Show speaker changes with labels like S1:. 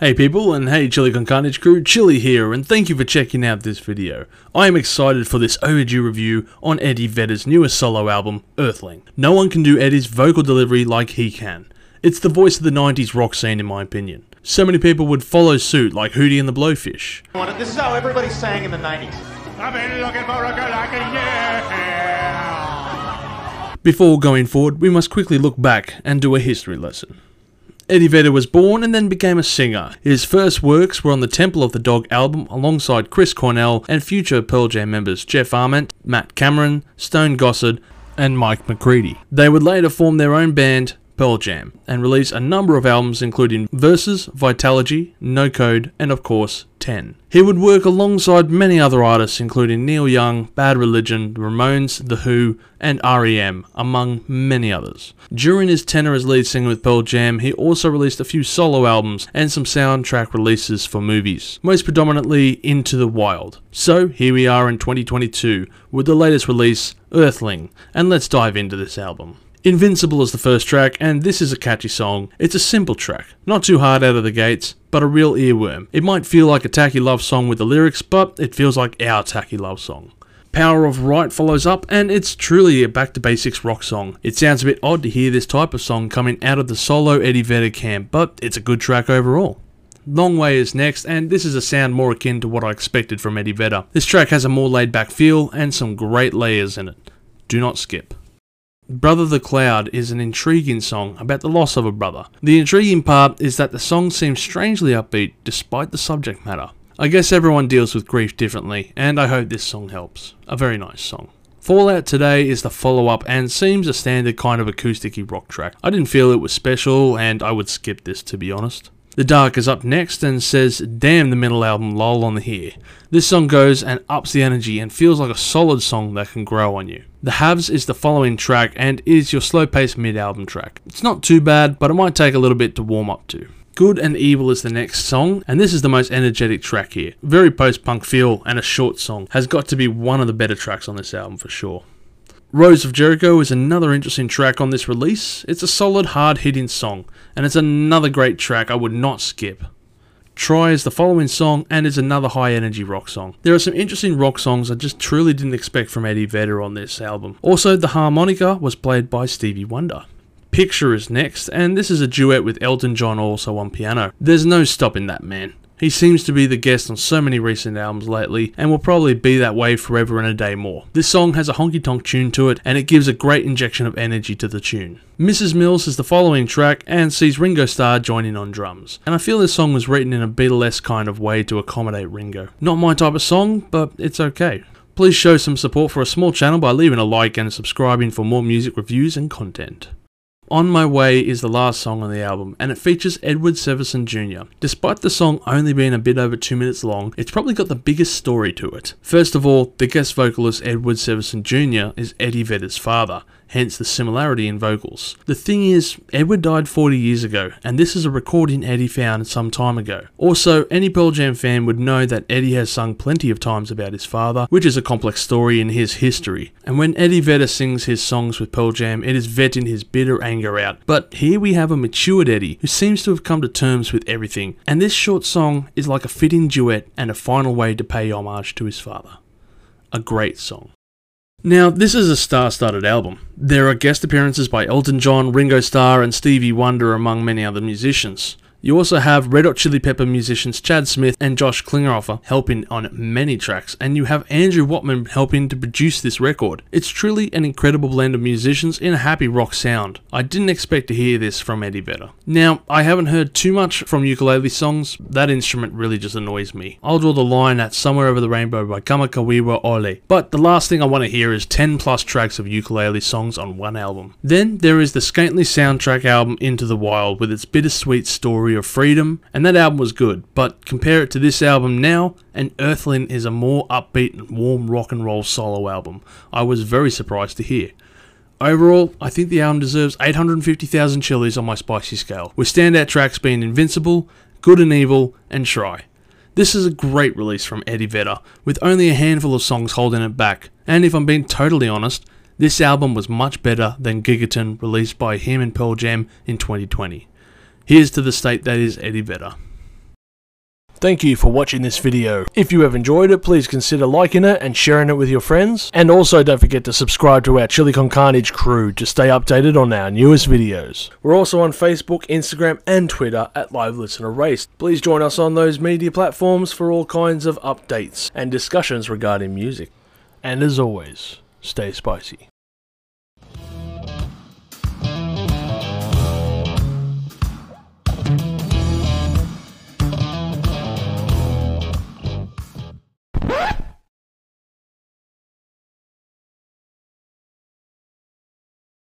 S1: Hey people, and hey Chili Con Carnage crew, Chili here, and thank you for checking out this video. I am excited for this overdue review on Eddie Vedder's newest solo album, Earthling. No one can do Eddie's vocal delivery like he can. It's the voice of the 90s rock scene in my opinion. So many people would follow suit like Hootie and the Blowfish.
S2: This is how everybody sang in the 90s.
S3: I've been looking for a girl like a yeah.
S1: Before going forward, we must quickly look back and do a history lesson. Eddie Vedder was born and then became a singer. His first works were on the Temple of the Dog album alongside Chris Cornell and future Pearl Jam members Jeff Ament, Matt Cameron, Stone Gossard, and Mike McCready. They would later form their own band, Pearl Jam, and release a number of albums including Versus, Vitalogy, No Code, and of course, 10. He would work alongside many other artists including Neil Young, Bad Religion, Ramones, The Who, and REM, among many others. During his tenure as lead singer with Pearl Jam, he also released a few solo albums and some soundtrack releases for movies, most predominantly Into the Wild. So here we are in 2022 with the latest release, Earthling, and let's dive into this album. Invincible is the first track, and this is a catchy song. It's a simple track, not too hard out of the gates, but a real earworm. It might feel like a tacky love song with the lyrics, but it feels like our tacky love song. Power of Right follows up, and it's truly a back to basics rock song. It sounds a bit odd to hear this type of song coming out of the solo Eddie Vedder camp, but it's a good track overall. Long Way is next, and this is a sound more akin to what I expected from Eddie Vedder. This track has a more laid back feel and some great layers in it. Do not skip. Brother the Cloud is an intriguing song about the loss of a brother. The intriguing part is that the song seems strangely upbeat despite the subject matter. I guess everyone deals with grief differently, and I hope this song helps. A very nice song. Fallout Today is the follow up and seems a standard kind of acousticy rock track. I didn't feel it was special, and I would skip this to be honest. The Dark is up next and says, Damn the metal album lol on the here. This song goes and ups the energy and feels like a solid song that can grow on you. The Haves is the following track and is your slow paced mid album track. It's not too bad, but it might take a little bit to warm up to. Good and Evil is the next song, and this is the most energetic track here. Very post punk feel and a short song. Has got to be one of the better tracks on this album for sure. Rose of Jericho is another interesting track on this release. It's a solid, hard hitting song, and it's another great track I would not skip. Try is the following song and is another high energy rock song. There are some interesting rock songs I just truly didn't expect from Eddie Vedder on this album. Also, the harmonica was played by Stevie Wonder. Picture is next, and this is a duet with Elton John also on piano. There's no stopping that man. He seems to be the guest on so many recent albums lately, and will probably be that way forever and a day more. This song has a honky tonk tune to it, and it gives a great injection of energy to the tune. Mrs. Mills is the following track, and sees Ringo Starr joining on drums. And I feel this song was written in a Beatlesque kind of way to accommodate Ringo. Not my type of song, but it's okay. Please show some support for a small channel by leaving a like and subscribing for more music reviews and content. On My Way is the last song on the album, and it features Edward Severson Jr. Despite the song only being a bit over 2 minutes long, it's probably got the biggest story to it. First of all, the guest vocalist Edward Severson Jr. is Eddie Vedder's father, hence the similarity in vocals. The thing is, Edward died 40 years ago, and this is a recording Eddie found some time ago. Also, any Pearl Jam fan would know that Eddie has sung plenty of times about his father, which is a complex story in his history. And when Eddie Vedder sings his songs with Pearl Jam, it is venting his bitter anger out. But here we have a matured Eddie who seems to have come to terms with everything, and this short song is like a fitting duet and a final way to pay homage to his father. A great song. Now, this is a star studded album. There are guest appearances by Elton John, Ringo Starr, and Stevie Wonder, among many other musicians. You also have Red Hot Chili Pepper musicians Chad Smith and Josh Klinghoffer helping on many tracks, and you have Andrew Watman helping to produce this record. It's truly an incredible blend of musicians in a happy rock sound. I didn't expect to hear this from Eddie Vedder. Now, I haven't heard too much from ukulele songs, that instrument really just annoys me. I'll draw the line at Somewhere Over the Rainbow by Kamakawiwo'ole. But the last thing I want to hear is 10 plus tracks of ukulele songs on one album. Then there is the Scantly soundtrack album Into the Wild with its bittersweet story of freedom, and that album was good, but compare it to this album now, and Earthling is a more upbeat and warm rock and roll solo album. I was very surprised to hear. Overall, I think the album deserves 850,000 chilies on my spicy scale, with standout tracks being Invincible, Good and Evil, and Try. This is a great release from Eddie Vedder, with only a handful of songs holding it back, and if I'm being totally honest, this album was much better than Gigaton released by him and Pearl Jam in 2020. Here's to the state that is Eddie Vedder. Thank you for watching this video. If you have enjoyed it, please consider liking it and sharing it with your friends. And also don't forget to subscribe to our Chili Con Carnage crew to stay updated on our newest videos. We're also on Facebook, Instagram and Twitter at Live Listener Race. Please join us on those media platforms for all kinds of updates and discussions regarding music. And as always, stay spicy.